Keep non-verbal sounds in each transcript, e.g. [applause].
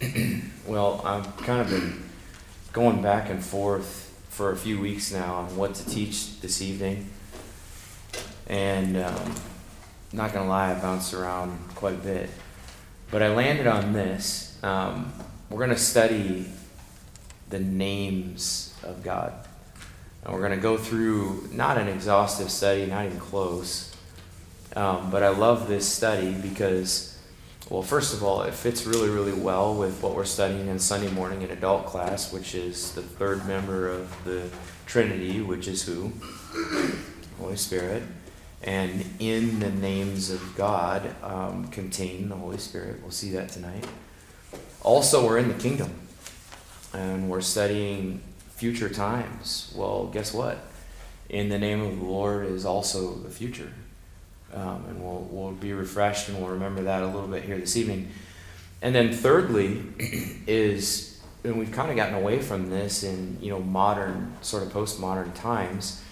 [clears throat] well, I've kind of been going back and forth for a few weeks now on what to teach this evening. And um, not going to lie, I bounced around quite a bit. But I landed on this. Um, we're going to study the names of God. And we're going to go through not an exhaustive study, not even close. Um, but I love this study because, well, first of all, it fits really, really well with what we're studying in Sunday morning in adult class, which is the third member of the Trinity, which is who? Holy Spirit. And in the names of God um, contain the Holy Spirit. We'll see that tonight. Also, we're in the kingdom and we're studying future times. Well, guess what? In the name of the Lord is also the future. Um, and we'll, we'll be refreshed and we'll remember that a little bit here this evening. And then, thirdly, [clears throat] is, and we've kind of gotten away from this in you know modern, sort of postmodern times,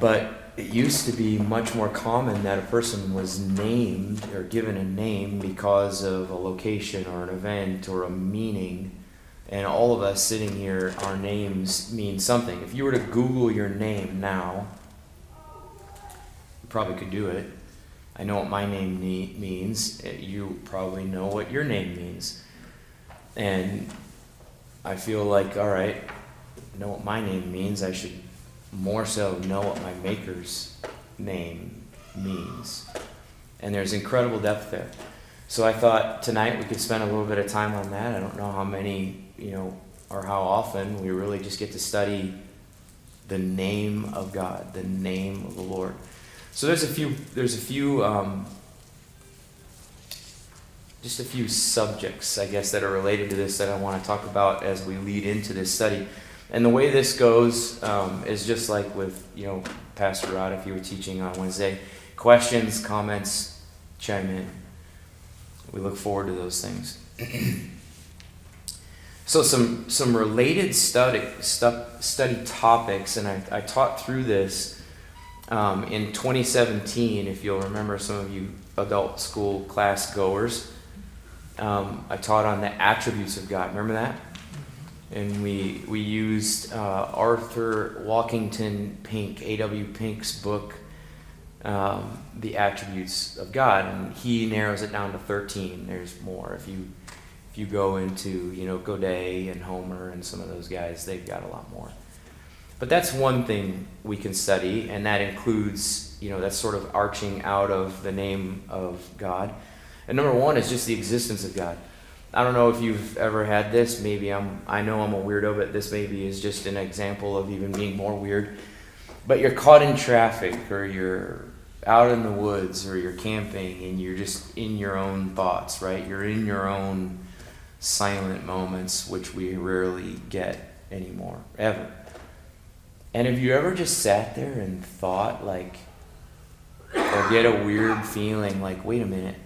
but it used to be much more common that a person was named or given a name because of a location or an event or a meaning. And all of us sitting here, our names mean something. If you were to Google your name now, probably could do it. I know what my name means. Uh, you probably know what your name means. And I feel like, all right, I know what my name means. I should more so know what my maker's name means. And there's incredible depth there. So I thought tonight we could spend a little bit of time on that. I don't know how many, you know, or how often we really just get to study the name of God, the name of the Lord. So there's a few, there's a few, um, just a few subjects, I guess, that are related to this that I want to talk about as we lead into this study. And the way this goes um, is just like with, you know, Pastor Rod, if you were teaching on Wednesday. Questions, comments, chime in. We look forward to those things. [clears throat] so some some related study study topics, and I, I taught through this um, in 2017. If you'll remember, some of you adult school class goers, um, I taught on the attributes of God. Remember that? and we we used uh, Arthur Walkington Pink, A.W. Pink's book, um, The Attributes of God, and he narrows it down to 13. There's more. If you if you go into you know Godet and Homer and some of those guys, they've got a lot more. But that's one thing we can study, and that includes you know that's sort of arching out of the name of God. And number one is just the existence of God. I don't know if you've ever had this. Maybe I'm. I know I'm a weirdo, but this maybe is just an example of even being more weird. But you're caught in traffic, or you're out in the woods, or you're camping, and you're just in your own thoughts, right? You're in your own silent moments, which we rarely get anymore, ever. And have you ever just sat there and thought, like, or get a weird feeling, like, wait a minute,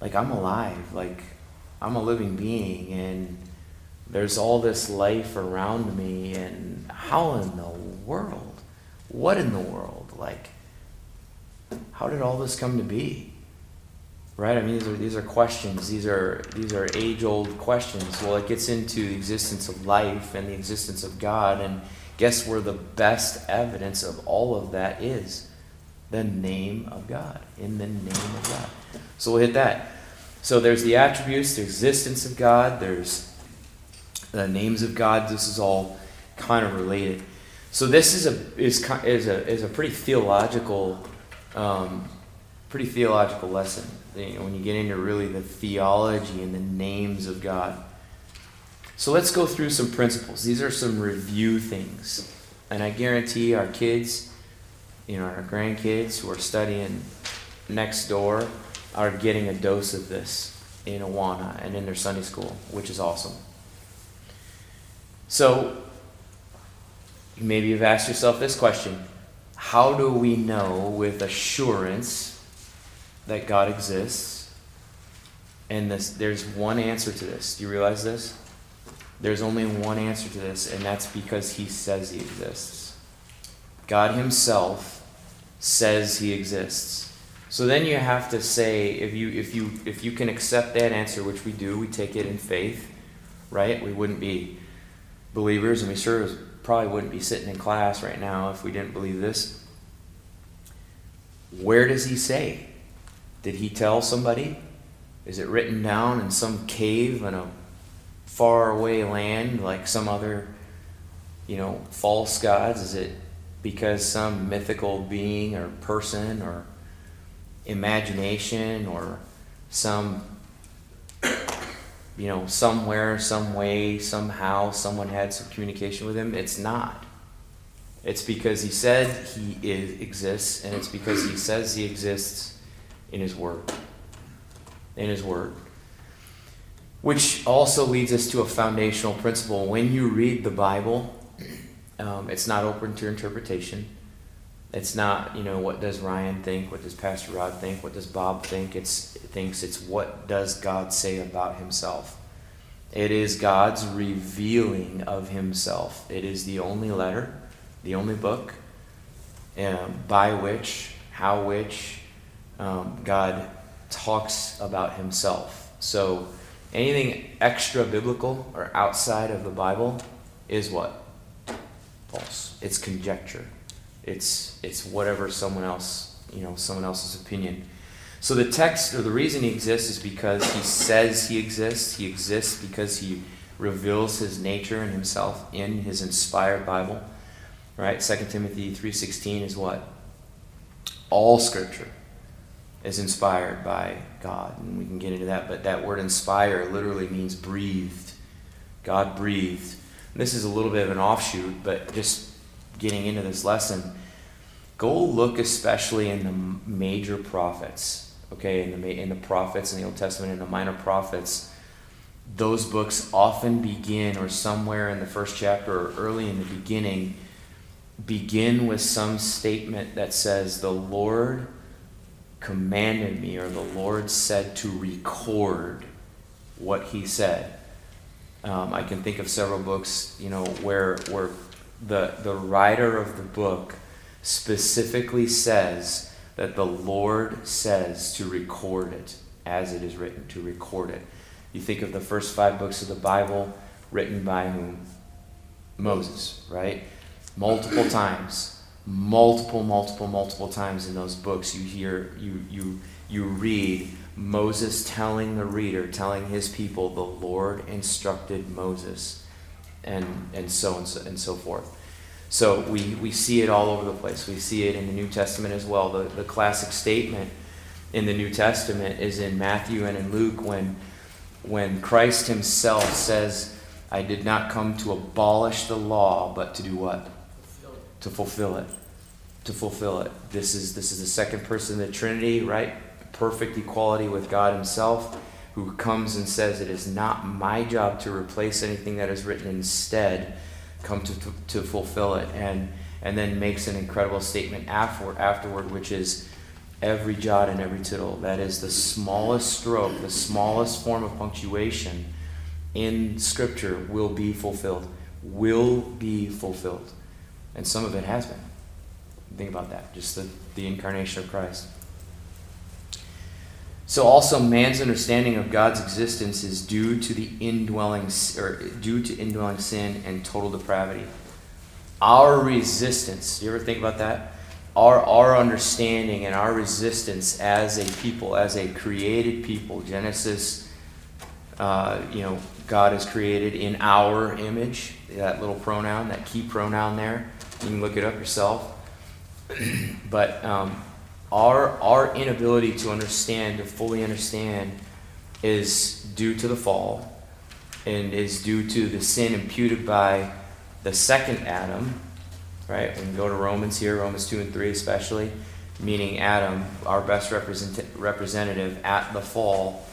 like I'm alive, like I'm a living being and there's all this life around me and how in the world what in the world like how did all this come to be? Right? I mean these are these are questions. These are these are age old questions. Well it gets into the existence of life and the existence of god and guess where the best evidence of all of that is the name of god in the name of god so we'll hit that so there's the attributes, the existence of God, there's the names of God. This is all kind of related. So this is a is is a is a pretty theological, um, pretty theological lesson. You know, when you get into really the theology and the names of God. So let's go through some principles. These are some review things, and I guarantee our kids, you know, our grandkids who are studying next door are getting a dose of this in Awana and in their Sunday school, which is awesome. So, maybe you've asked yourself this question How do we know with assurance that God exists? And this, there's one answer to this. Do you realize this? There's only one answer to this, and that's because He says He exists. God Himself says He exists. So then you have to say if you if you if you can accept that answer, which we do, we take it in faith, right? We wouldn't be believers, and we sure probably wouldn't be sitting in class right now if we didn't believe this. Where does he say? Did he tell somebody? Is it written down in some cave in a faraway land like some other, you know, false gods? Is it because some mythical being or person or imagination or some you know somewhere some way somehow someone had some communication with him? It's not. It's because he said he is, exists and it's because he says he exists in his word. In his word which also leads us to a foundational principle when you read the bible um, it's not open to interpretation it's not, you know, what does Ryan think? What does Pastor Rod think? What does Bob think? It's it thinks it's what does God say about himself. It is God's revealing of himself. It is the only letter, the only book um, by which, how which um, God talks about himself. So anything extra biblical or outside of the Bible is what? False. It's conjecture. It's it's whatever someone else, you know, someone else's opinion. So the text or the reason he exists is because he says he exists. He exists because he reveals his nature and himself in his inspired Bible. Right? 2 Timothy 3:16 is what? All scripture is inspired by God. And we can get into that, but that word inspire literally means breathed. God breathed. And this is a little bit of an offshoot, but just getting into this lesson, go look especially in the major prophets, okay, in the, in the prophets in the Old Testament and the minor prophets. Those books often begin, or somewhere in the first chapter or early in the beginning, begin with some statement that says, The Lord commanded me, or the Lord said to record what he said. Um, I can think of several books, you know, where, where the, the writer of the book specifically says that the Lord says to record it as it is written, to record it. You think of the first five books of the Bible written by whom? Moses, right? Multiple times, multiple, multiple, multiple times in those books, you hear, you, you, you read Moses telling the reader, telling his people, the Lord instructed Moses and, and so and so, and so forth. So we, we see it all over the place. We see it in the New Testament as well. The, the classic statement in the New Testament is in Matthew and in Luke when, when Christ himself says, I did not come to abolish the law, but to do what? To fulfill it. To fulfill it. This is, this is the second person of the Trinity, right? Perfect equality with God himself who comes and says, It is not my job to replace anything that is written instead, come to, to, to fulfill it. And, and then makes an incredible statement afterward, afterward, which is every jot and every tittle. That is the smallest stroke, the smallest form of punctuation in Scripture will be fulfilled. Will be fulfilled. And some of it has been. Think about that. Just the, the incarnation of Christ. So also man's understanding of God's existence is due to the indwelling or due to indwelling sin and total depravity. Our resistance, you ever think about that? Our our understanding and our resistance as a people, as a created people, Genesis uh, you know, God is created in our image, that little pronoun, that key pronoun there. You can look it up yourself. [clears throat] but um, our, our inability to understand, to fully understand, is due to the fall and is due to the sin imputed by the second Adam, right? When we go to Romans here, Romans 2 and 3 especially, meaning Adam, our best represent- representative at the fall,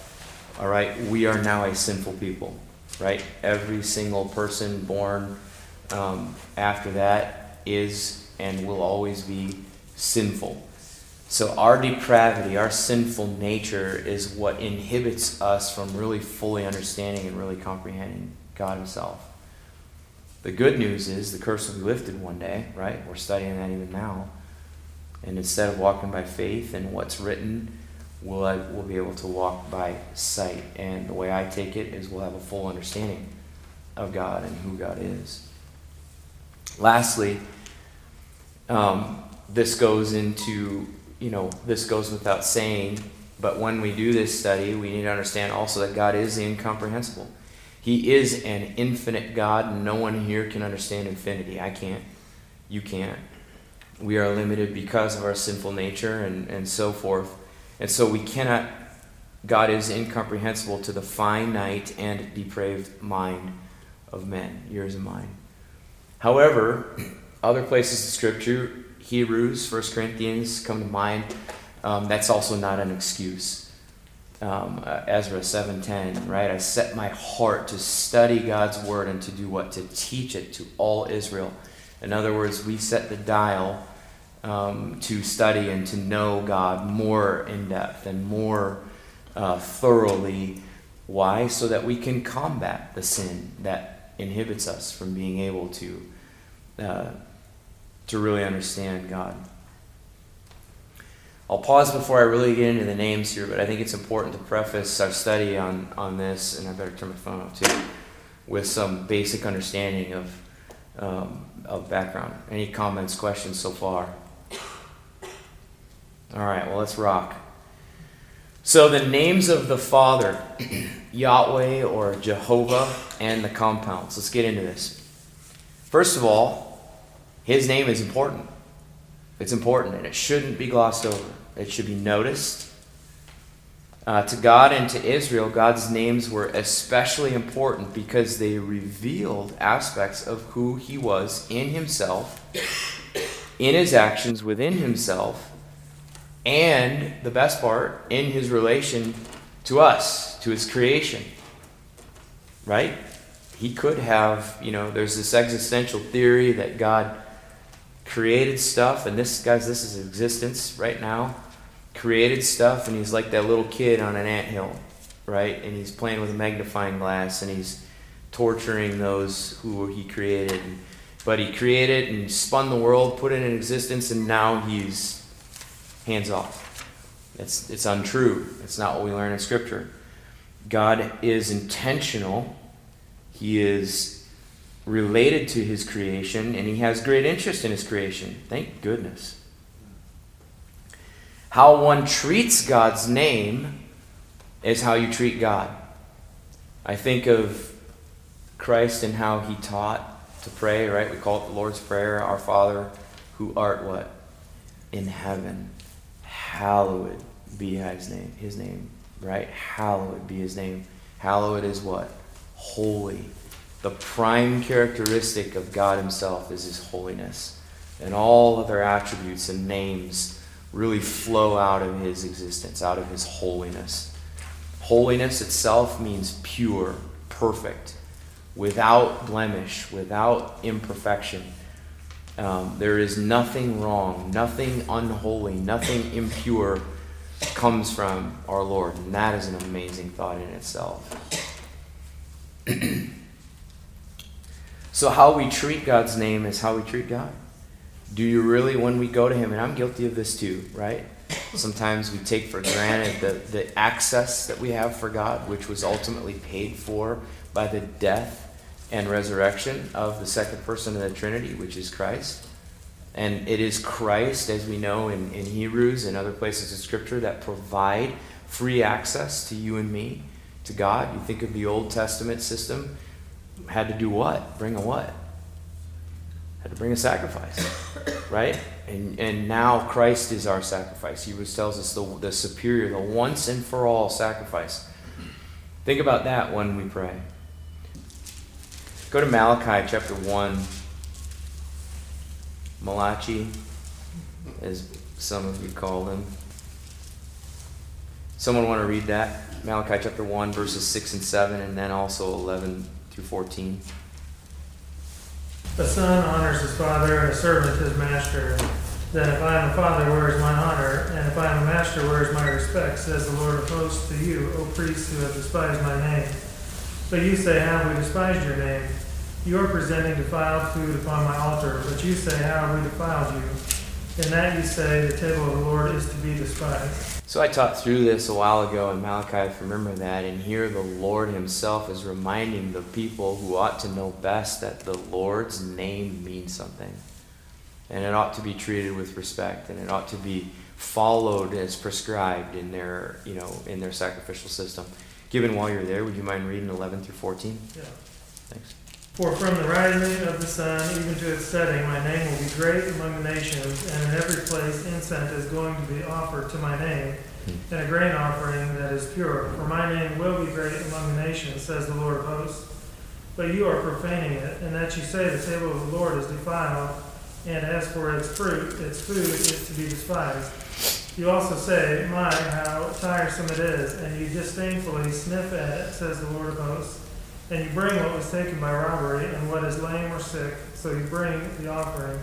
all right, we are now a sinful people, right? Every single person born um, after that is and will always be sinful. So, our depravity, our sinful nature, is what inhibits us from really fully understanding and really comprehending God Himself. The good news is the curse will be lifted one day, right? We're studying that even now. And instead of walking by faith and what's written, we'll, we'll be able to walk by sight. And the way I take it is we'll have a full understanding of God and who God is. Lastly, um, this goes into, you know, this goes without saying, but when we do this study, we need to understand also that God is incomprehensible. He is an infinite God. And no one here can understand infinity. I can't. You can't. We are limited because of our sinful nature and, and so forth. And so we cannot, God is incomprehensible to the finite and depraved mind of men, yours and mine. However, other places in Scripture, Hebrews, 1 Corinthians come to mind. Um, that's also not an excuse. Um, uh, Ezra 7:10, right? I set my heart to study God's word and to do what? To teach it to all Israel. In other words, we set the dial um, to study and to know God more in depth and more uh, thoroughly. Why? So that we can combat the sin that inhibits us from being able to uh, to really understand God. I'll pause before I really get into the names here, but I think it's important to preface our study on, on this, and I better turn my phone off too, with some basic understanding of, um, of background. Any comments, questions so far? All right, well, let's rock. So, the names of the Father, [clears throat] Yahweh or Jehovah, and the compounds. Let's get into this. First of all, his name is important. It's important, and it shouldn't be glossed over. It should be noticed. Uh, to God and to Israel, God's names were especially important because they revealed aspects of who He was in Himself, in His actions within Himself, and the best part, in his relation to us, to his creation. Right? He could have, you know, there's this existential theory that God created stuff, and this, guys, this is existence right now. Created stuff, and he's like that little kid on an ant hill, right? And he's playing with a magnifying glass, and he's torturing those who he created. But he created and spun the world, put it in existence, and now he's hands off. It's, it's untrue. It's not what we learn in Scripture. God is intentional, He is related to His creation, and He has great interest in His creation. Thank goodness. How one treats God's name is how you treat God. I think of Christ and how He taught to pray, right? We call it the Lord's Prayer Our Father, who art what? In heaven hallowed be his name, his name, right? Hallowed be his name. Hallowed is what? Holy. The prime characteristic of God himself is his holiness. And all other attributes and names really flow out of his existence, out of his holiness. Holiness itself means pure, perfect, without blemish, without imperfection. Um, there is nothing wrong, nothing unholy, nothing impure comes from our Lord. And that is an amazing thought in itself. [clears throat] so, how we treat God's name is how we treat God. Do you really, when we go to Him, and I'm guilty of this too, right? Sometimes we take for granted the, the access that we have for God, which was ultimately paid for by the death and resurrection of the second person of the Trinity, which is Christ. And it is Christ, as we know in, in Hebrews and other places in Scripture, that provide free access to you and me, to God. You think of the Old Testament system, had to do what? Bring a what? Had to bring a sacrifice, right? And, and now Christ is our sacrifice. Hebrews tells us the, the superior, the once and for all sacrifice. Think about that when we pray. Go to Malachi chapter 1. Malachi, as some of you call him. Someone want to read that? Malachi chapter 1, verses 6 and 7, and then also 11 through 14. A son honors his father, and a servant his master. Then, if I am a father, where is my honor? And if I am a master, where is my respect? Says the Lord of hosts to you, O priests who have despised my name. But you say, How we despised your name? You are presenting defiled food upon my altar, but you say, How we defiled you? In that you say the table of the Lord is to be despised. So I taught through this a while ago in Malachi, if you remember that, and here the Lord Himself is reminding the people who ought to know best that the Lord's name means something. And it ought to be treated with respect, and it ought to be followed as prescribed in their, you know, in their sacrificial system. Given while you're there, would you mind reading 11 through 14? Yeah. Thanks. For from the rising of the sun even to its setting, my name will be great among the nations, and in every place incense is going to be offered to my name, hmm. and a grain offering that is pure. For my name will be great among the nations, says the Lord of hosts. But you are profaning it, and that you say the table of the Lord is defiled, and as for its fruit, its food is to be despised. You also say, My, how tiresome it is, and you disdainfully sniff at it, says the Lord of hosts. And you bring what was taken by robbery, and what is lame or sick, so you bring the offering.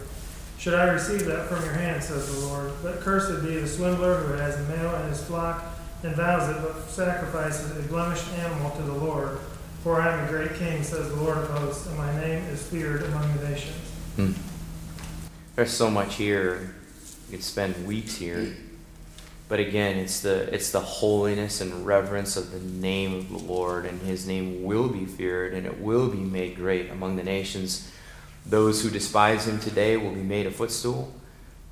Should I receive that from your hand, says the Lord? But cursed be the swindler who has a male in his flock, and vows it, but sacrifices a blemished animal to the Lord. For I am a great king, says the Lord of hosts, and my name is feared among the nations. Hmm. There's so much here. You could spend weeks here. But again, it's the it's the holiness and reverence of the name of the Lord, and His name will be feared, and it will be made great among the nations. Those who despise Him today will be made a footstool,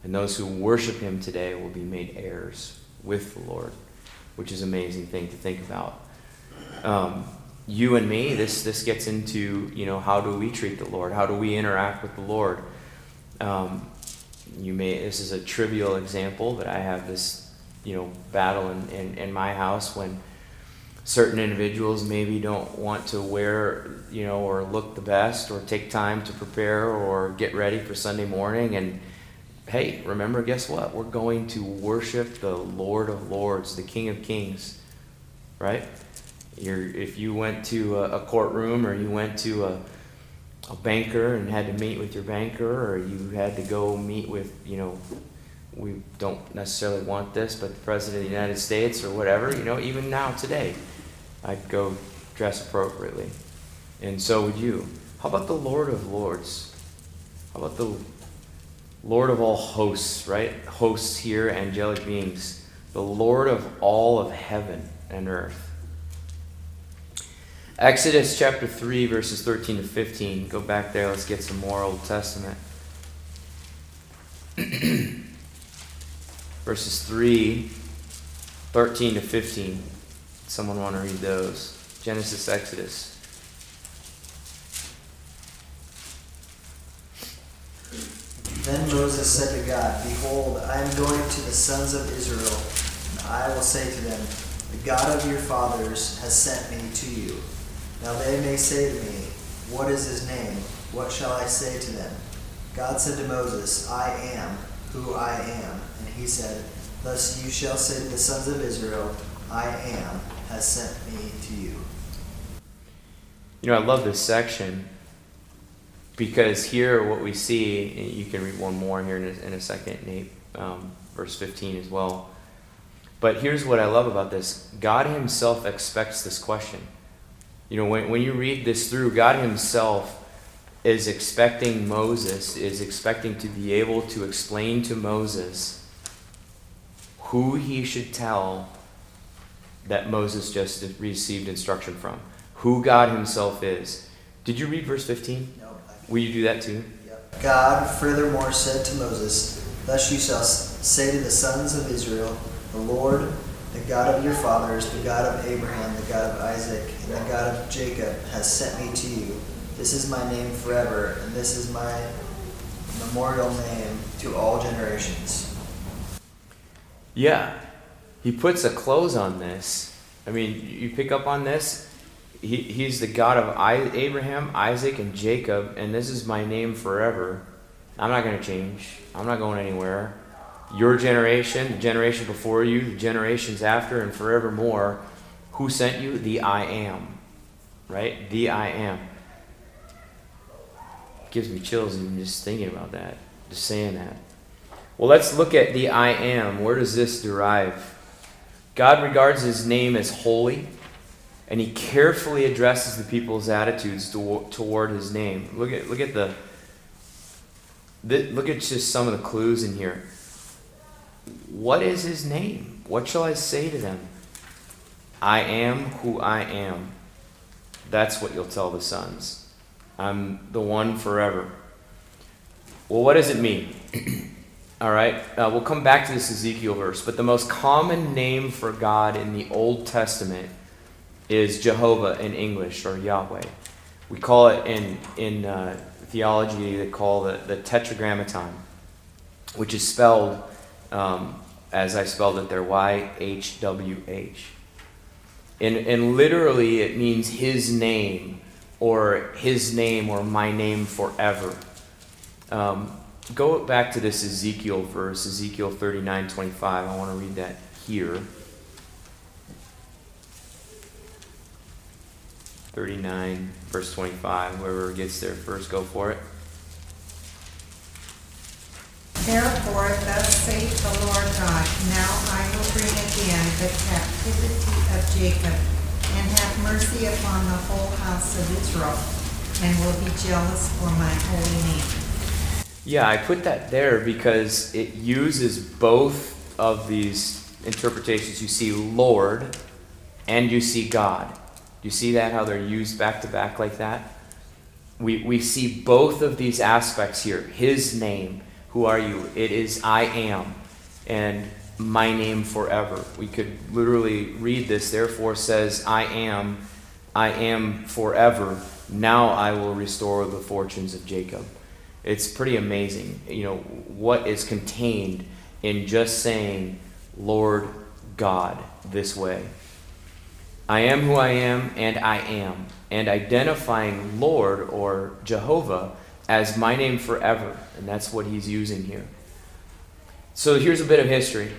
and those who worship Him today will be made heirs with the Lord, which is an amazing thing to think about. Um, you and me, this this gets into you know how do we treat the Lord? How do we interact with the Lord? Um, you may this is a trivial example, but I have this you know battle in, in, in my house when certain individuals maybe don't want to wear you know or look the best or take time to prepare or get ready for Sunday morning. And hey remember guess what? We're going to worship the Lord of Lords the King of Kings right? You're, if you went to a, a courtroom or you went to a a banker and had to meet with your banker or you had to go meet with you know we don't necessarily want this, but the President of the United States or whatever, you know, even now today, I'd go dress appropriately. And so would you. How about the Lord of Lords? How about the Lord of all hosts, right? Hosts here, angelic beings. The Lord of all of heaven and earth. Exodus chapter 3, verses 13 to 15. Go back there, let's get some more Old Testament. [clears throat] verses 3, 13 to 15. Someone want to read those? Genesis, Exodus. Then Moses said to God, Behold, I am going to the sons of Israel, and I will say to them, The God of your fathers has sent me to you. Now they may say to me, What is his name? What shall I say to them? God said to Moses, I am who I am. And he said, Thus you shall say to the sons of Israel, I am has sent me to you. You know, I love this section because here what we see, and you can read one more here in a, in a second, Nate, um, verse 15 as well. But here's what I love about this God Himself expects this question. You know, when, when you read this through, God Himself is expecting Moses, is expecting to be able to explain to Moses who he should tell that Moses just received instruction from, who God Himself is. Did you read verse 15? No, Will you do that too? Yep. God furthermore said to Moses, Thus you shall say to the sons of Israel, The Lord, the God of your fathers, the God of Abraham, the God of Isaac, and the God of Jacob, has sent me to you. This is my name forever, and this is my memorial name to all generations. Yeah. He puts a close on this. I mean, you pick up on this. He, he's the God of I, Abraham, Isaac, and Jacob, and this is my name forever. I'm not going to change. I'm not going anywhere. Your generation, the generation before you, the generations after, and forevermore, who sent you? The I am. Right? The I am. Gives me chills even just thinking about that, just saying that. Well, let's look at the I am. Where does this derive? God regards his name as holy, and he carefully addresses the people's attitudes to, toward his name. Look at, look at the th- look at just some of the clues in here. What is his name? What shall I say to them? I am who I am. That's what you'll tell the sons. I'm the one forever. Well, what does it mean? [clears throat] All right, uh, we'll come back to this Ezekiel verse, but the most common name for God in the Old Testament is Jehovah in English or Yahweh. We call it in in uh, theology they call the the Tetragrammaton, which is spelled um, as I spelled it there, Y H W H. And, and literally it means his name or his name or my name forever. Um, go back to this Ezekiel verse, Ezekiel 39 25. I want to read that here. 39, verse 25. Whoever gets there first, go for it. Therefore, thus saith the Lord God, Now I will bring again the captivity of Jacob, and have mercy upon the whole house of Israel, and will be jealous for my holy name. Yeah, I put that there because it uses both of these interpretations. You see Lord and you see God. You see that, how they're used back to back like that? We, we see both of these aspects here. His name, who are you? It is I am, and my name forever. We could literally read this, therefore says, I am, I am forever. Now I will restore the fortunes of Jacob. It's pretty amazing, you know, what is contained in just saying, Lord God, this way. I am who I am, and I am. And identifying Lord or Jehovah as my name forever. And that's what he's using here. So here's a bit of history.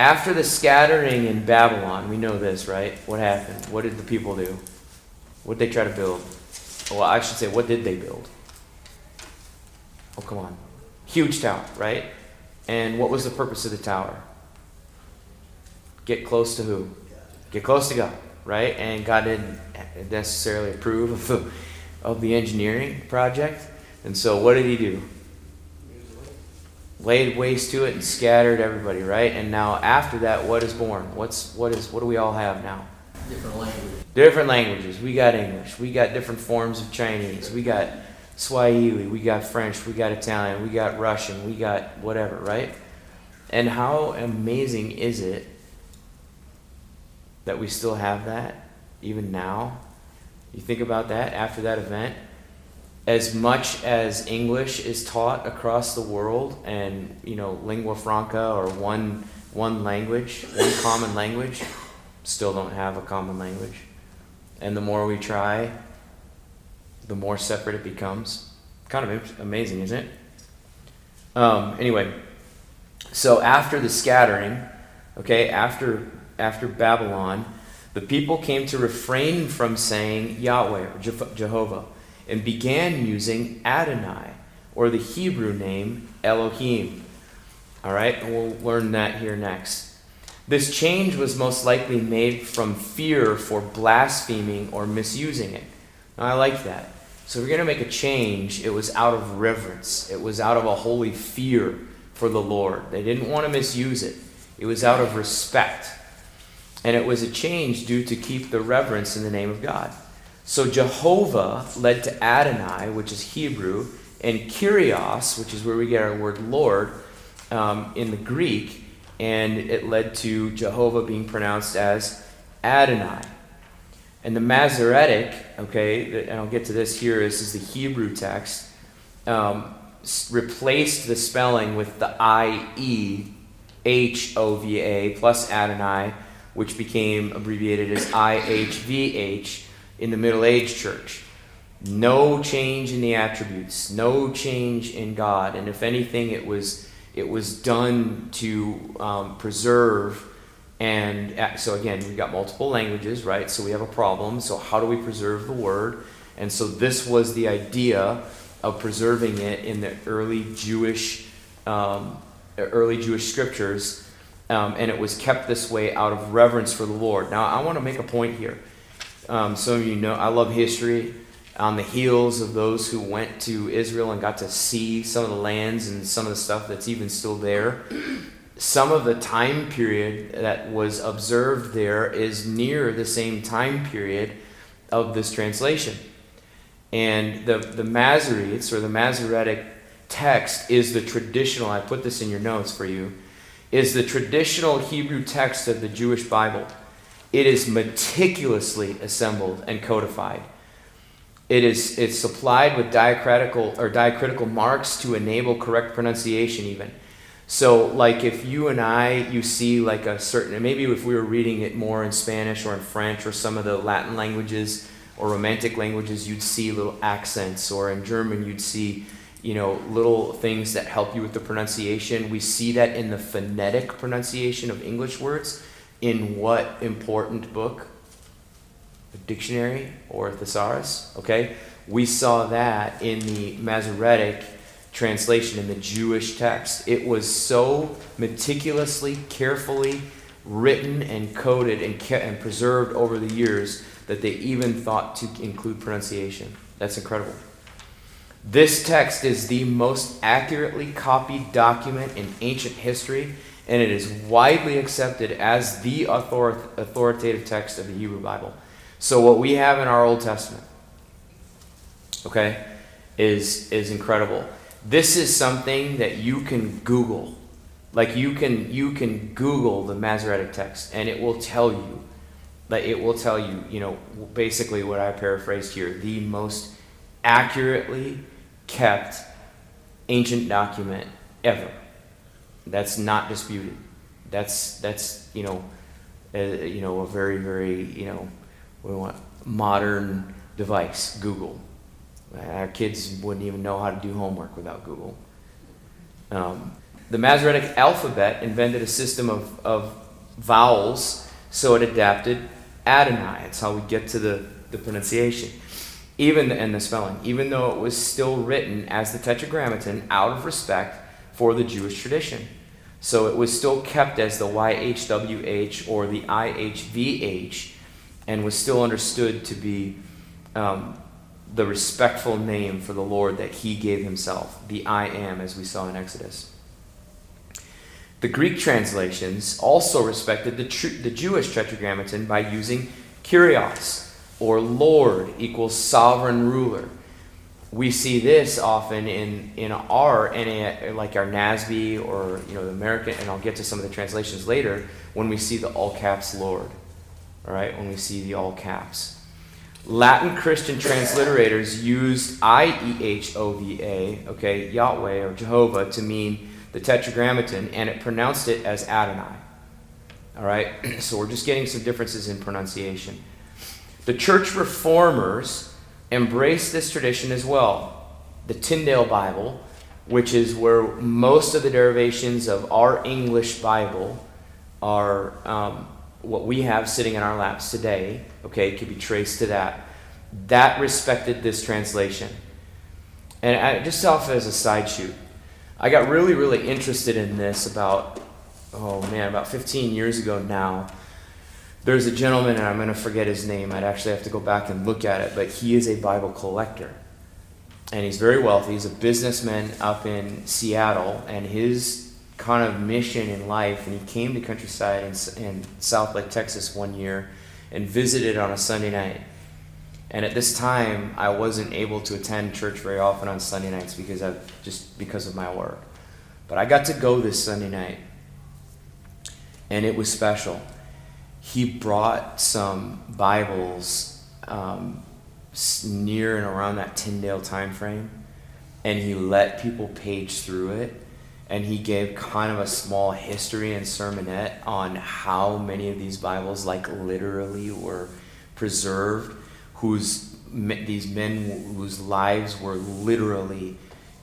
After the scattering in Babylon, we know this, right? What happened? What did the people do? What did they try to build? Well, I should say, what did they build? Oh, come on. Huge tower, right? And what was the purpose of the tower? Get close to who? Get close to God, right? And God didn't necessarily approve of the, of the engineering project. And so what did he do? Laid waste to it and scattered everybody, right? And now after that, what is born? What's what is what do we all have now? Different language. Different languages. We got English. We got different forms of Chinese. We got Swahili. We got French. We got Italian. We got Russian. We got whatever, right? And how amazing is it that we still have that even now? You think about that after that event. As much as English is taught across the world and, you know, lingua franca or one one language, one common language, still don't have a common language. And the more we try, the more separate it becomes. Kind of amazing, isn't it? Um, anyway, so after the scattering, okay, after after Babylon, the people came to refrain from saying Yahweh or Jehovah and began using Adonai or the Hebrew name Elohim. All right, and we'll learn that here next. This change was most likely made from fear for blaspheming or misusing it. Now, I like that. So, we're going to make a change, it was out of reverence, it was out of a holy fear for the Lord. They didn't want to misuse it, it was out of respect. And it was a change due to keep the reverence in the name of God. So Jehovah led to Adonai, which is Hebrew, and Kyrios, which is where we get our word Lord um, in the Greek, and it led to Jehovah being pronounced as Adonai. And the Masoretic, okay, and I'll get to this here, this is the Hebrew text, um, replaced the spelling with the I E H O V A plus Adonai, which became abbreviated as I H V H in the Middle Age church. No change in the attributes, no change in God, and if anything, it was it was done to um, preserve. And so again, we've got multiple languages, right? So we have a problem. So how do we preserve the word? And so this was the idea of preserving it in the early Jewish, um, early Jewish scriptures, um, and it was kept this way out of reverence for the Lord. Now I want to make a point here. Um, some of you know I love history, on the heels of those who went to Israel and got to see some of the lands and some of the stuff that's even still there. Some of the time period that was observed there is near the same time period of this translation. And the, the Masoretes or the Masoretic text is the traditional, I put this in your notes for you, is the traditional Hebrew text of the Jewish Bible. It is meticulously assembled and codified. It is it's supplied with diacritical or diacritical marks to enable correct pronunciation even. So like if you and I you see like a certain maybe if we were reading it more in Spanish or in French or some of the Latin languages or romantic languages you'd see little accents or in German you'd see you know little things that help you with the pronunciation. We see that in the phonetic pronunciation of English words in what important book? A dictionary or a thesaurus, okay? We saw that in the Masoretic translation in the Jewish text. It was so meticulously, carefully written and coded and, kept, and preserved over the years that they even thought to include pronunciation. That's incredible. This text is the most accurately copied document in ancient history, and it is widely accepted as the author- authoritative text of the Hebrew Bible. So, what we have in our Old Testament, okay, is, is incredible. This is something that you can Google. Like you can you can Google the Masoretic text and it will tell you, like it will tell you, you know, basically what I paraphrased here, the most accurately kept ancient document ever. That's not disputed. That's that's you know, uh, you know a very very you know, we want modern device Google. Our kids wouldn't even know how to do homework without Google. Um, the Masoretic alphabet invented a system of, of vowels, so it adapted Adonai. It's how we get to the, the pronunciation. Even and the spelling, even though it was still written as the Tetragrammaton out of respect for the Jewish tradition. So it was still kept as the YHWH or the IHVH and was still understood to be um, the respectful name for the Lord that he gave himself, the I am, as we saw in Exodus. The Greek translations also respected the, tr- the Jewish tetragrammaton by using Kyrios, or Lord equals sovereign ruler. We see this often in, in our NA, like our NASB or you know the American, and I'll get to some of the translations later when we see the all caps Lord. All right, when we see the all caps. Latin Christian transliterators used IEHOVA, okay, Yahweh or Jehovah, to mean the Tetragrammaton, and it pronounced it as Adonai. All right, [clears throat] so we're just getting some differences in pronunciation. The church reformers embraced this tradition as well. The Tyndale Bible, which is where most of the derivations of our English Bible are. Um, what we have sitting in our laps today, okay, could be traced to that. That respected this translation. And I, just off as a side shoot, I got really, really interested in this about, oh man, about 15 years ago now. There's a gentleman, and I'm going to forget his name. I'd actually have to go back and look at it, but he is a Bible collector. And he's very wealthy. He's a businessman up in Seattle, and his kind of mission in life, and he came to Countryside in, in Southlake, Texas one year and visited on a Sunday night. And at this time, I wasn't able to attend church very often on Sunday nights because of just because of my work. But I got to go this Sunday night, and it was special. He brought some Bibles um, near and around that Tyndale time frame, and he let people page through it and he gave kind of a small history and sermonette on how many of these Bibles, like literally, were preserved, whose these men whose lives were literally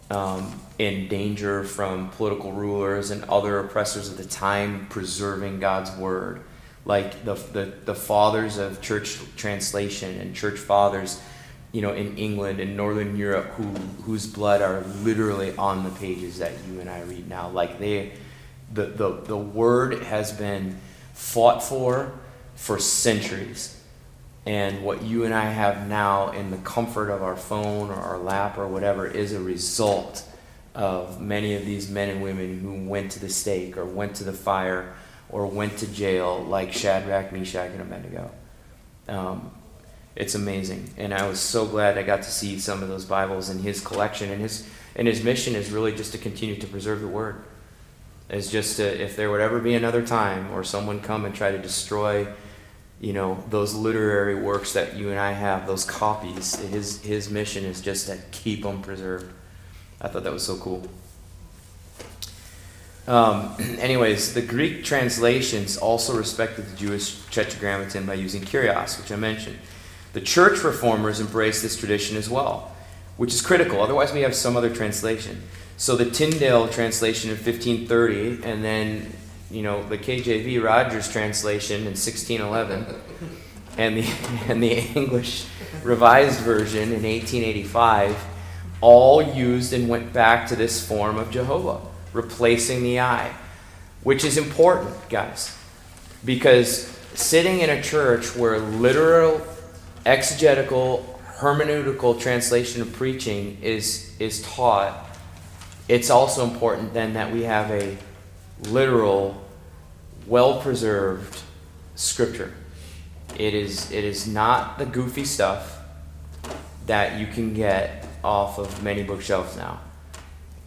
um, in danger from political rulers and other oppressors of the time, preserving God's word. Like the, the, the fathers of church translation and church fathers you know, in England and Northern Europe who whose blood are literally on the pages that you and I read now. Like they, the the the word has been fought for for centuries, And what you and I have now in the comfort of our phone or our lap or whatever is a result of many of these men and women who went to the stake or went to the fire or went to jail, like Shadrach, Meshach, and Abednego. Um, it's amazing, and I was so glad I got to see some of those Bibles in his collection. And his and his mission is really just to continue to preserve the Word. Is just to, if there would ever be another time or someone come and try to destroy, you know, those literary works that you and I have, those copies. His his mission is just to keep them preserved. I thought that was so cool. Um, [clears throat] anyways, the Greek translations also respected the Jewish Tetragrammaton by using Kyrios, which I mentioned. The church reformers embraced this tradition as well, which is critical. Otherwise, we have some other translation. So the Tyndale translation in 1530, and then you know the KJV Rogers translation in 1611, and the [laughs] and the English Revised Version in 1885, all used and went back to this form of Jehovah replacing the I, which is important, guys, because sitting in a church where literal, exegetical, hermeneutical translation of preaching is, is taught, it's also important then that we have a literal, well preserved scripture. It is, it is not the goofy stuff that you can get off of many bookshelves now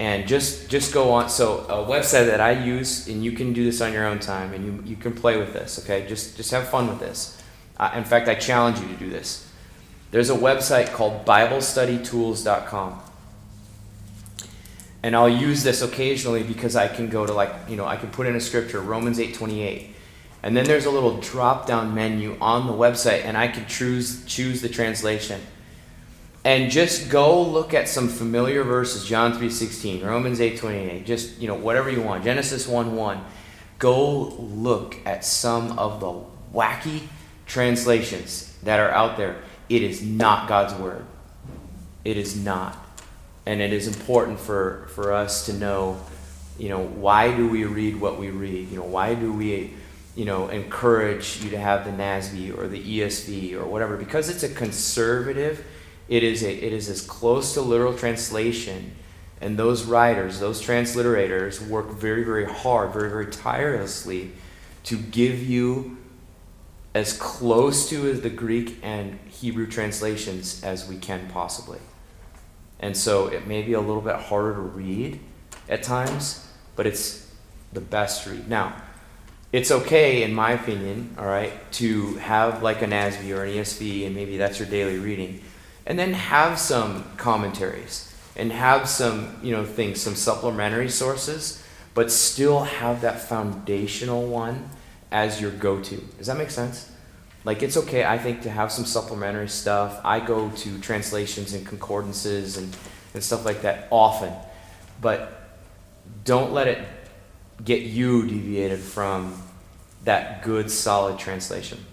and just just go on so a website that i use and you can do this on your own time and you, you can play with this okay? Just just have fun with this. Uh, in fact i challenge you to do this. There's a website called biblestudytools.com and i'll use this occasionally because i can go to like you know i can put in a scripture romans 8.28 and then there's a little drop down menu on the website and i can choose choose the translation and just go look at some familiar verses john 3.16 romans 8.28 just you know whatever you want genesis 1.1 go look at some of the wacky translations that are out there. It is not god's word. It is not. And it is important for for us to know you know why do we read what we read? You know why do we you know encourage you to have the nasb or the esv or whatever? Because it's a conservative it is, a, it is as close to literal translation. And those writers, those transliterators, work very, very hard, very, very tirelessly to give you as close to the Greek and Hebrew translations as we can possibly. And so it may be a little bit harder to read at times, but it's the best read. Now, it's okay, in my opinion, all right, to have like a NASB or an ESV, and maybe that's your daily reading and then have some commentaries and have some you know things some supplementary sources but still have that foundational one as your go-to. Does that make sense? Like it's okay i think to have some supplementary stuff. I go to translations and concordances and, and stuff like that often but don't let it get you deviated from that good solid translation.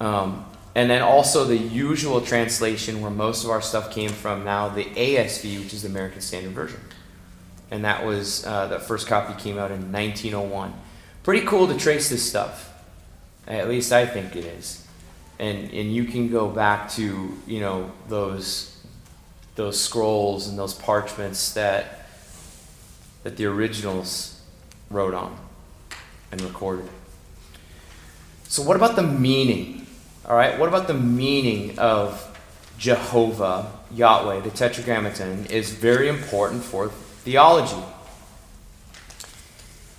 Um, and then also the usual translation where most of our stuff came from now, the ASV, which is the American Standard Version. And that was, uh, that first copy came out in 1901. Pretty cool to trace this stuff. At least I think it is. And, and you can go back to, you know, those, those scrolls and those parchments that, that the originals wrote on and recorded. So, what about the meaning? All right, what about the meaning of Jehovah, Yahweh, the Tetragrammaton, is very important for theology.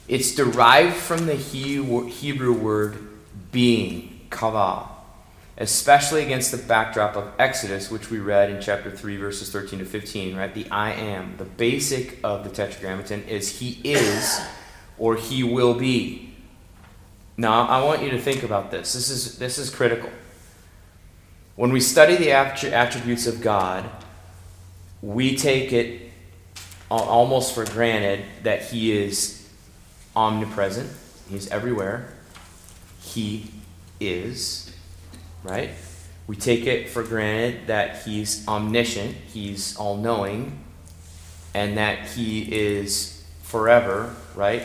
It's derived from the Hebrew word being, havah, especially against the backdrop of Exodus, which we read in chapter 3, verses 13 to 15, right? The I am. The basic of the Tetragrammaton is He is or He will be. Now, I want you to think about this. This is, this is critical. When we study the attributes of God, we take it almost for granted that He is omnipresent, He's everywhere, He is, right? We take it for granted that He's omniscient, He's all knowing, and that He is forever, right?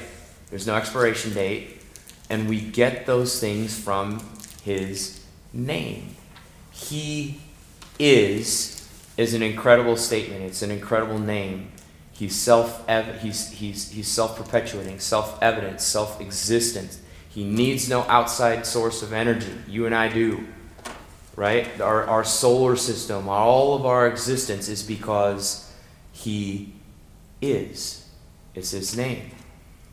There's no expiration date. And we get those things from His name. He is is an incredible statement. It's an incredible name. He's self he's he's he's self-perpetuating, self-evident, self-existent. He needs no outside source of energy. You and I do. Right? Our our solar system, all of our existence is because he is. It's his name.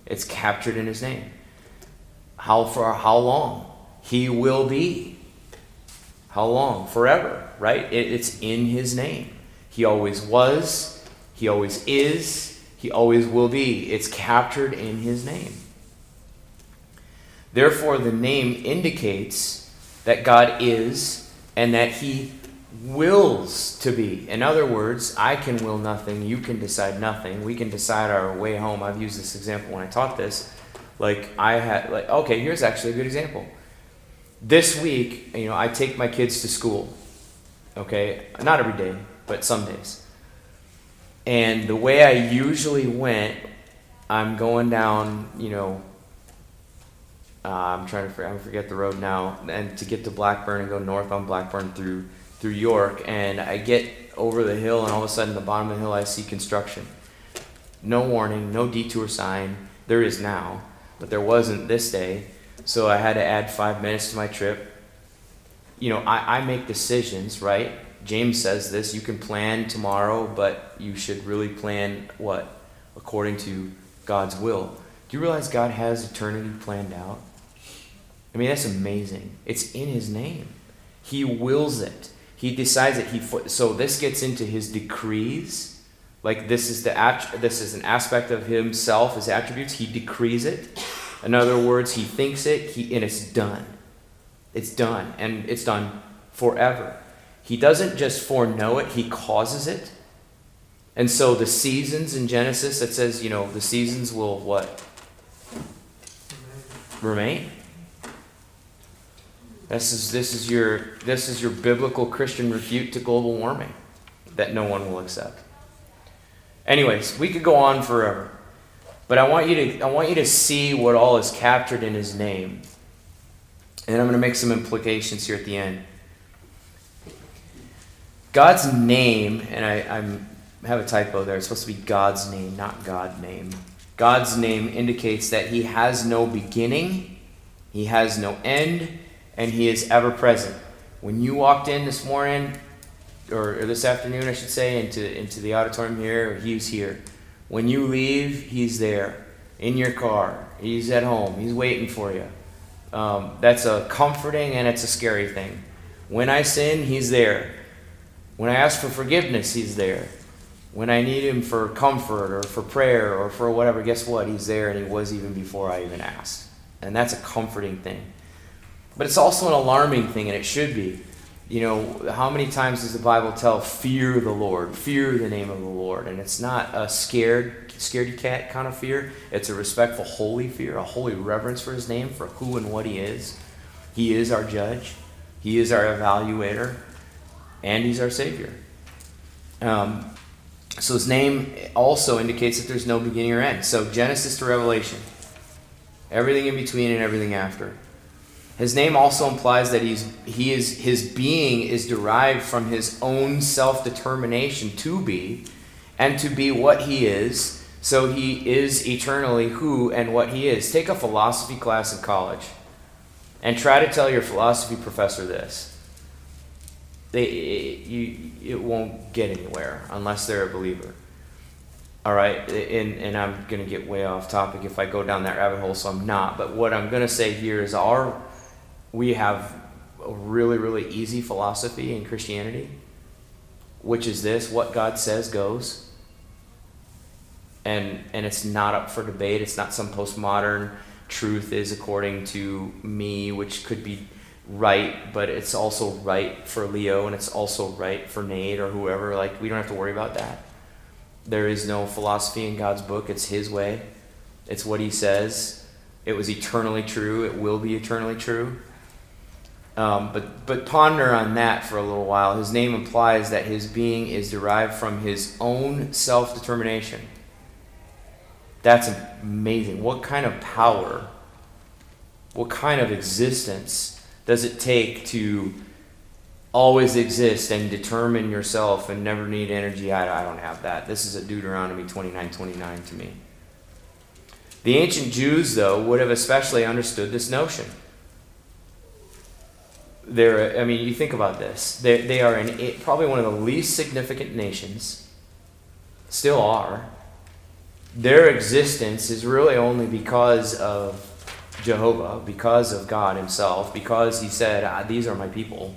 It's captured in his name. How for how long? He will be. How long? Forever, right? It, it's in his name. He always was, he always is, he always will be. It's captured in his name. Therefore, the name indicates that God is and that he wills to be. In other words, I can will nothing, you can decide nothing. We can decide our way home. I've used this example when I taught this. Like I had like okay, here's actually a good example. This week, you know, I take my kids to school. Okay? Not every day, but some days. And the way I usually went, I'm going down, you know, uh, I'm trying to I forget the road now, and to get to Blackburn and go north on Blackburn through through York, and I get over the hill, and all of a sudden, the bottom of the hill, I see construction. No warning, no detour sign. There is now, but there wasn't this day. So I had to add five minutes to my trip. You know, I, I make decisions, right? James says this you can plan tomorrow, but you should really plan what? According to God's will. Do you realize God has eternity planned out? I mean, that's amazing. It's in His name. He wills it. He decides that He. So this gets into His decrees. Like this is the this is an aspect of Himself, His attributes. He decrees it. In other words, he thinks it, he, and it's done. It's done, and it's done forever. He doesn't just foreknow it, he causes it. And so the seasons in Genesis, it says, you know, the seasons will what? Remain. This is, this is your this is your biblical Christian refute to global warming that no one will accept. Anyways, we could go on forever. But I want you to I want you to see what all is captured in his name. And I'm going to make some implications here at the end. God's name, and I I'm, have a typo there. It's supposed to be God's name, not God name. God's name indicates that he has no beginning, he has no end, and he is ever present. When you walked in this morning, or, or this afternoon, I should say, into, into the auditorium here, he's here. When you leave, He's there in your car. He's at home. He's waiting for you. Um, that's a comforting and it's a scary thing. When I sin, He's there. When I ask for forgiveness, He's there. When I need Him for comfort or for prayer or for whatever, guess what? He's there and He was even before I even asked. And that's a comforting thing. But it's also an alarming thing, and it should be. You know, how many times does the Bible tell, fear the Lord, fear the name of the Lord? And it's not a scared, scaredy cat kind of fear. It's a respectful, holy fear, a holy reverence for his name, for who and what he is. He is our judge, he is our evaluator, and he's our Savior. Um, so his name also indicates that there's no beginning or end. So Genesis to Revelation, everything in between and everything after. His name also implies that he's, he is, his being is derived from his own self determination to be and to be what he is. So he is eternally who and what he is. Take a philosophy class in college and try to tell your philosophy professor this. They, it, you, it won't get anywhere unless they're a believer. All right, and, and I'm going to get way off topic if I go down that rabbit hole, so I'm not. But what I'm going to say here is our we have a really, really easy philosophy in Christianity, which is this what God says goes. And, and it's not up for debate. It's not some postmodern truth is according to me, which could be right, but it's also right for Leo and it's also right for Nate or whoever. Like, we don't have to worry about that. There is no philosophy in God's book, it's His way, it's what He says. It was eternally true, it will be eternally true. Um, but, but ponder on that for a little while. His name implies that his being is derived from his own self determination. That's amazing. What kind of power, what kind of existence does it take to always exist and determine yourself and never need energy? I, I don't have that. This is a Deuteronomy 29 29 to me. The ancient Jews, though, would have especially understood this notion. They're, I mean, you think about this. They, they are in probably one of the least significant nations, still are. Their existence is really only because of Jehovah, because of God Himself, because He said, ah, These are my people,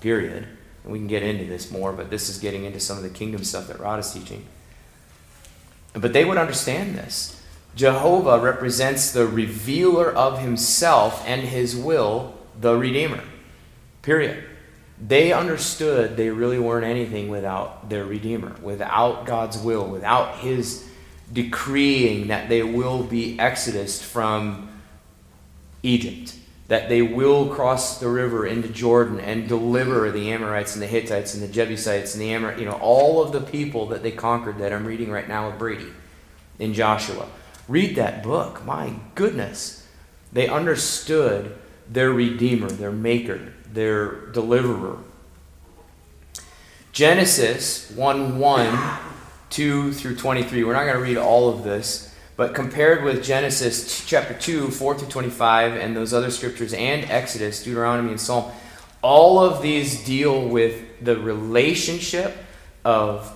period. And we can get into this more, but this is getting into some of the kingdom stuff that Rod is teaching. But they would understand this. Jehovah represents the revealer of Himself and His will the Redeemer. Period. They understood they really weren't anything without their Redeemer, without God's will, without His decreeing that they will be exodus from Egypt, that they will cross the river into Jordan and deliver the Amorites and the Hittites and the Jebusites and the Amor, you know, all of the people that they conquered that I'm reading right now with Brady in Joshua. Read that book. My goodness. They understood their Redeemer, their Maker, their Deliverer. Genesis 1 1, 2 through 23. We're not going to read all of this, but compared with Genesis chapter 2, 4 through 25, and those other scriptures, and Exodus, Deuteronomy, and Psalm, all of these deal with the relationship of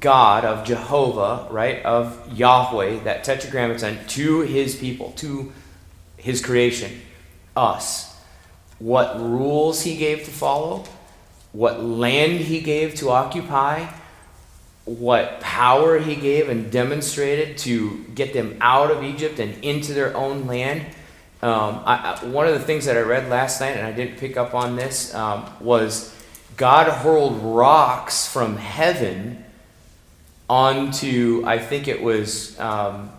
God, of Jehovah, right, of Yahweh, that tetragrammaton, to his people, to his creation us what rules he gave to follow, what land he gave to occupy, what power he gave and demonstrated to get them out of Egypt and into their own land. Um, I, one of the things that I read last night, and I didn't pick up on this, um, was God hurled rocks from heaven onto, I think it was, um,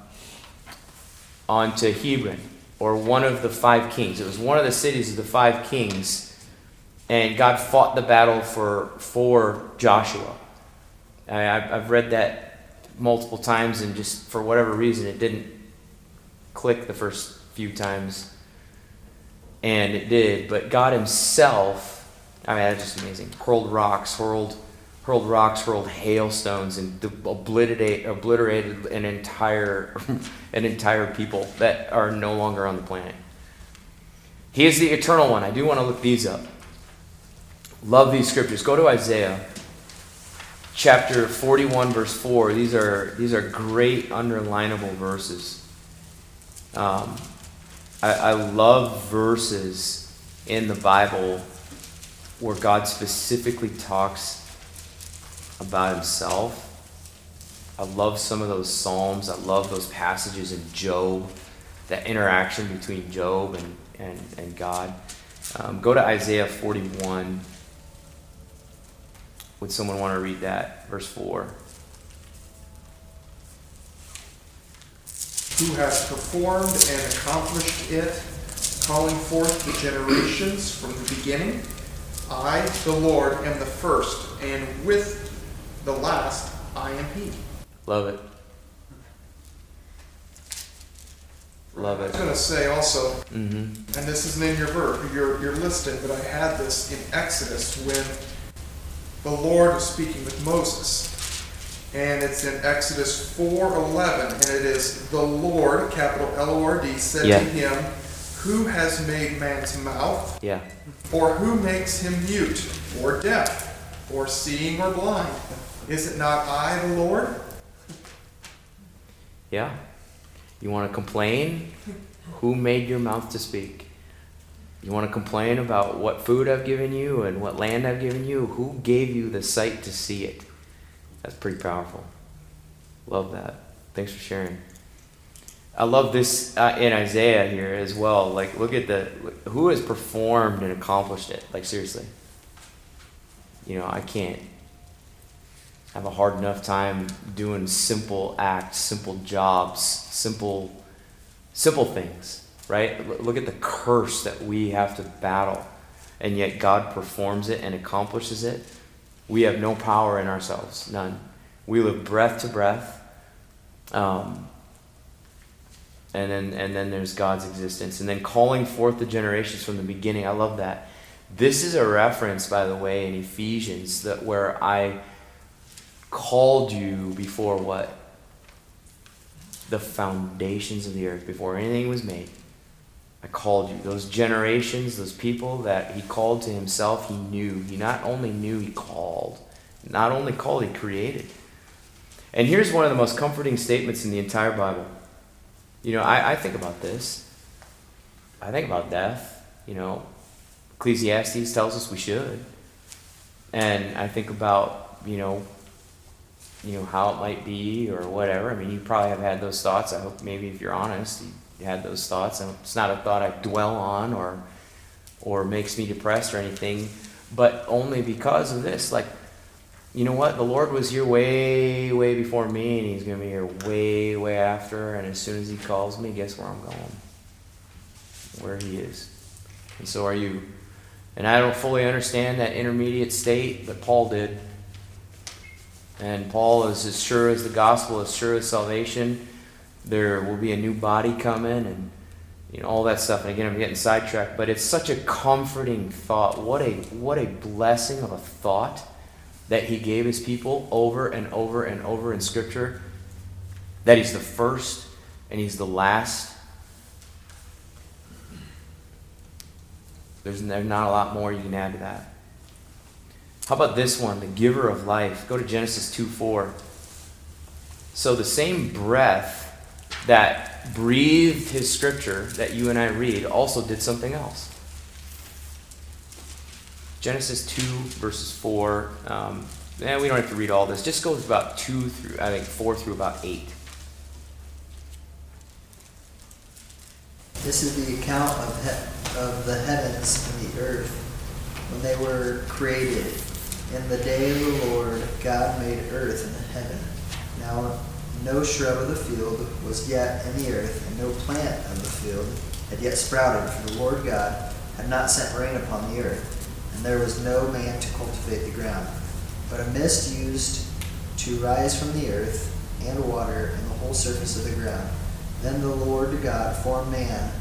onto Hebron or one of the five kings. It was one of the cities of the five kings, and God fought the battle for, for Joshua. I, I've read that multiple times, and just for whatever reason, it didn't click the first few times. And it did, but God Himself, I mean, that's just amazing. Hurled rocks, hurled hurled rocks, hurled hailstones, and obliterate, obliterated an entire, [laughs] an entire people that are no longer on the planet. He is the eternal one. I do want to look these up. Love these scriptures. Go to Isaiah chapter 41, verse 4. These are, these are great underlinable verses. Um, I, I love verses in the Bible where God specifically talks about himself. I love some of those Psalms. I love those passages in Job, that interaction between Job and, and, and God. Um, go to Isaiah 41. Would someone want to read that? Verse 4. Who has performed and accomplished it, calling forth the generations from the beginning? I, the Lord, am the first, and with the last I am He. Love it. Love it. I was going to say also, Mm-hmm. and this isn't in your verse, your, your listing, but I had this in Exodus when the Lord was speaking with Moses. And it's in Exodus 4.11, and it is, The Lord, capital L-O-R-D, said Yeah. to him, Who has made man's mouth? Yeah. Or who makes him mute, or deaf, or seeing, or blind? Is it not I, the Lord? Yeah. You want to complain? Who made your mouth to speak? You want to complain about what food I've given you and what land I've given you? Who gave you the sight to see it? That's pretty powerful. Love that. Thanks for sharing. I love this uh, in Isaiah here as well. Like, look at the who has performed and accomplished it. Like, seriously. You know, I can't have a hard enough time doing simple acts, simple jobs, simple, simple things. Right? Look at the curse that we have to battle, and yet God performs it and accomplishes it. We have no power in ourselves, none. We live breath to breath. Um, and then and then there's God's existence, and then calling forth the generations from the beginning. I love that. This is a reference, by the way, in Ephesians that where I called you before what the foundations of the earth, before anything was made. I called you. Those generations, those people that he called to himself, he knew. He not only knew, he called. Not only called, he created. And here's one of the most comforting statements in the entire Bible. You know, I, I think about this. I think about death. You know, Ecclesiastes tells us we should. And I think about, you know, you know, how it might be or whatever. I mean, you probably have had those thoughts. I hope maybe if you're honest, you had those thoughts. And it's not a thought I dwell on or or makes me depressed or anything, but only because of this. Like, you know what? The Lord was here way, way before me, and He's going to be here way, way after. And as soon as He calls me, guess where I'm going? Where He is. And so are you. And I don't fully understand that intermediate state, but Paul did. And Paul is as sure as the gospel, as sure as salvation. There will be a new body coming and you know all that stuff. And again, I'm getting sidetracked, but it's such a comforting thought. What a what a blessing of a thought that he gave his people over and over and over in Scripture. That he's the first and he's the last. There's not a lot more you can add to that. How about this one, the giver of life? Go to Genesis 2 4. So the same breath that breathed his scripture that you and I read also did something else. Genesis 2, verses 4. Um, eh, we don't have to read all this. Just go about 2 through, I think, 4 through about 8. This is the account of, he- of the heavens and the earth when they were created in the day of the Lord, God made earth and the heaven. Now no shrub of the field was yet in the earth, and no plant of the field had yet sprouted, for the Lord God had not sent rain upon the earth, and there was no man to cultivate the ground. But a mist used to rise from the earth, and water, and the whole surface of the ground. Then the Lord God formed man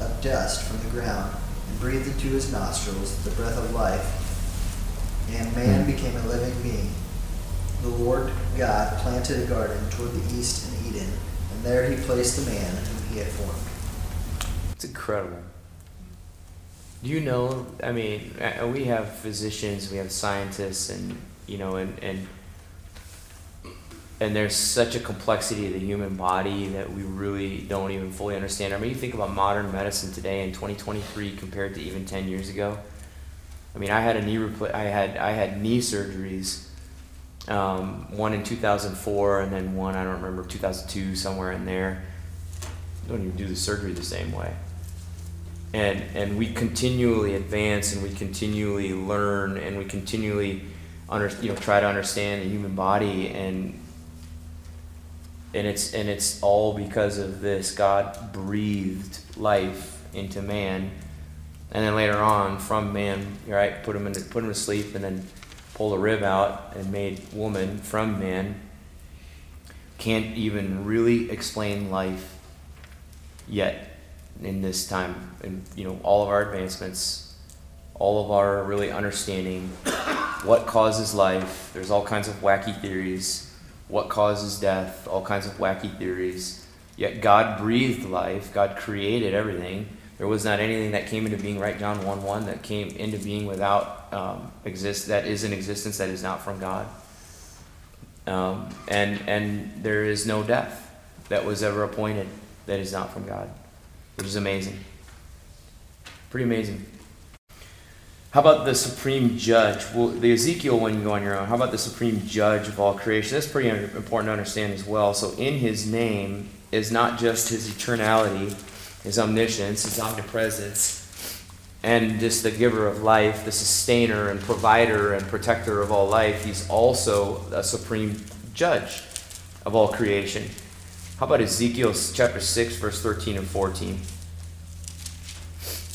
of dust from the ground, and breathed into his nostrils the breath of life and man became a living being. The Lord God planted a garden toward the east in Eden, and there he placed the man whom he had formed. It's incredible. Do you know? I mean, uh, we have physicians, we have scientists, and you know, and and and there's such a complexity of the human body that we really don't even fully understand. I mean, you think about modern medicine today in 2023 compared to even 10 years ago. I mean, I had a knee repla- I had I had knee surgeries, um, one in 2004 and then one I don't remember 2002 somewhere in there. Don't even do the surgery the same way. And and we continually advance and we continually learn and we continually under, you know try to understand the human body and and it's and it's all because of this God breathed life into man and then later on, from man, right, put him in, put him to sleep, and then pulled a rib out and made woman from man. Can't even really explain life yet in this time. And you know, all of our advancements, all of our really understanding what causes life. There's all kinds of wacky theories. What causes death? All kinds of wacky theories. Yet God breathed life. God created everything there was not anything that came into being, right? John 1 1, that came into being without um, exist, that is in existence, that is not from God. Um, and, and there is no death that was ever appointed that is not from God, which is amazing. Pretty amazing. How about the supreme judge? Well, the Ezekiel one you go on your own. How about the supreme judge of all creation? That's pretty important to understand as well. So, in his name is not just his eternality his omniscience, his omnipresence, and just the giver of life, the sustainer and provider and protector of all life. He's also a supreme judge of all creation. How about Ezekiel chapter 6, verse 13 and 14?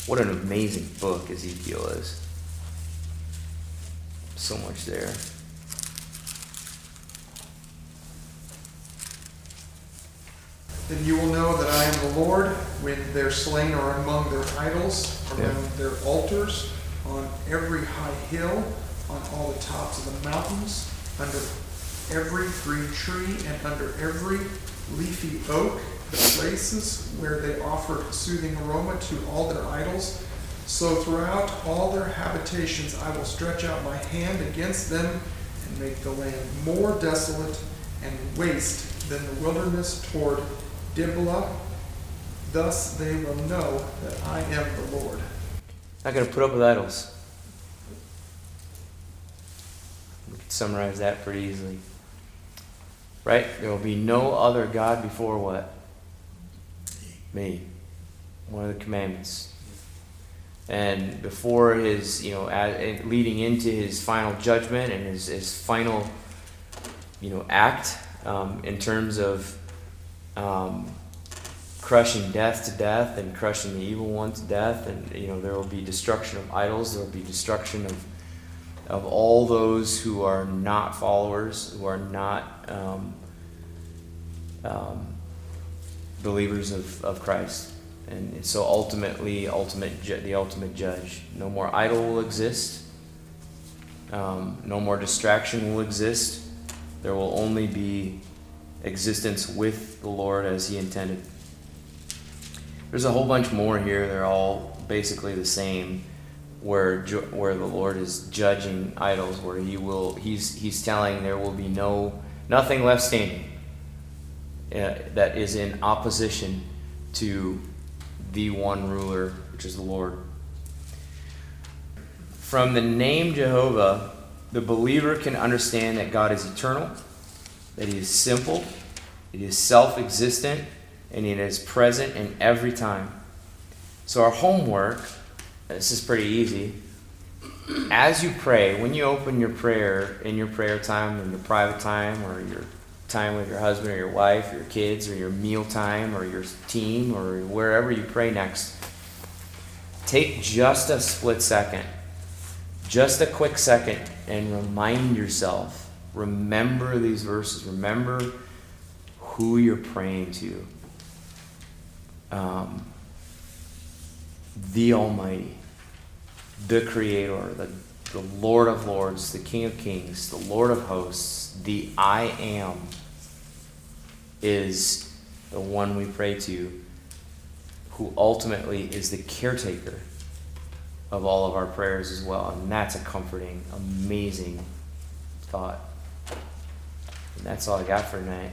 What an amazing book Ezekiel is. So much there. Then you will know that I am the Lord when their slain are among their idols, around their altars, on every high hill, on all the tops of the mountains, under every green tree, and under every leafy oak, the places where they offered soothing aroma to all their idols. So throughout all their habitations I will stretch out my hand against them and make the land more desolate and waste than the wilderness toward Diblah. Thus they will know that I am the Lord. Not going to put up with idols. We can summarize that pretty easily. Right? There will be no other God before what? Me. One of the commandments. And before his, you know, leading into his final judgment and his, his final, you know, act um, in terms of um, crushing death to death and crushing the evil one to death. And you know there will be destruction of idols. There will be destruction of of all those who are not followers who are not um, um, believers of, of Christ. And so ultimately ultimate ju- the ultimate judge. No more idol will exist. Um, no more distraction will exist. There will only be existence with the Lord as he intended there's a whole bunch more here. They're all basically the same, where where the Lord is judging idols, where He will He's He's telling there will be no nothing left standing uh, that is in opposition to the one ruler, which is the Lord. From the name Jehovah, the believer can understand that God is eternal, that He is simple, it is self-existent, and it is present in every time. So, our homework this is pretty easy. As you pray, when you open your prayer in your prayer time, in your private time, or your time with your husband or your wife, or your kids, or your meal time, or your team, or wherever you pray next, take just a split second, just a quick second, and remind yourself. Remember these verses. Remember who you're praying to um, the Almighty, the Creator, the, the Lord of Lords, the King of Kings, the Lord of Hosts, the I Am is the one we pray to, who ultimately is the caretaker of all of our prayers as well. And that's a comforting, amazing thought. And that's all I got for tonight.